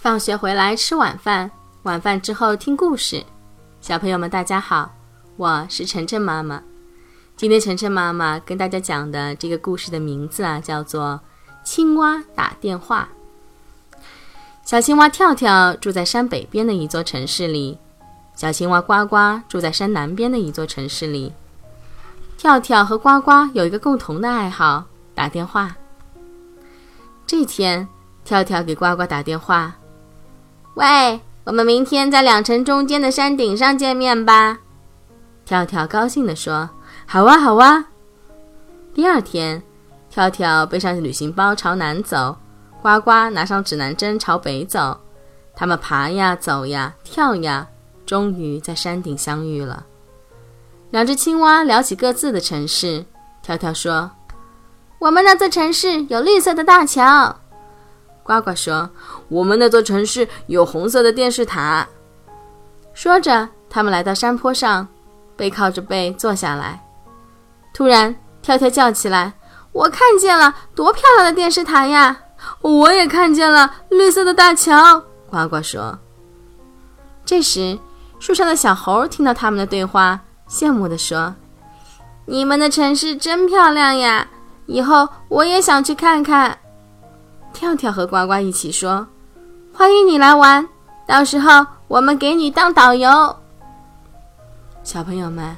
放学回来吃晚饭，晚饭之后听故事。小朋友们，大家好，我是晨晨妈妈。今天晨晨妈妈跟大家讲的这个故事的名字啊，叫做《青蛙打电话》。小青蛙跳跳住在山北边的一座城市里，小青蛙呱呱住在山南边的一座城市里。跳跳和呱呱有一个共同的爱好，打电话。这天，跳跳给呱呱打电话。喂，我们明天在两城中间的山顶上见面吧。跳跳高兴地说：“好啊，好啊。”第二天，跳跳背上旅行包朝南走，呱呱拿上指南针朝北走。他们爬呀，走呀，跳呀，终于在山顶相遇了。两只青蛙聊起各自的城市。跳跳说：“我们那座城市有绿色的大桥。”呱呱说：“我们那座城市有红色的电视塔。”说着，他们来到山坡上，背靠着背坐下来。突然，跳跳叫起来：“我看见了，多漂亮的电视塔呀！”我也看见了绿色的大桥。呱呱说。这时，树上的小猴听到他们的对话，羡慕地说：“你们的城市真漂亮呀！以后我也想去看看。”跳跳和呱呱一起说：“欢迎你来玩，到时候我们给你当导游。”小朋友们，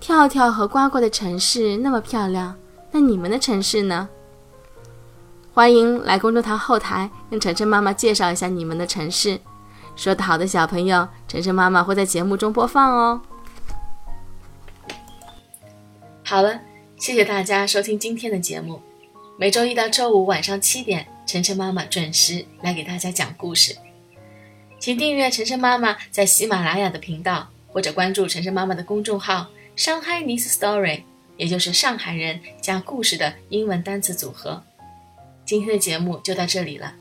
跳跳和呱呱的城市那么漂亮，那你们的城市呢？欢迎来公众堂后台跟晨晨妈妈介绍一下你们的城市。说的好的小朋友，晨晨妈妈会在节目中播放哦。好了，谢谢大家收听今天的节目。每周一到周五晚上七点。晨晨妈妈准时来给大家讲故事，请订阅晨晨妈妈在喜马拉雅的频道，或者关注晨晨妈妈的公众号“上海 Nice Story”，也就是上海人加故事的英文单词组合。今天的节目就到这里了，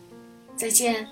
再见。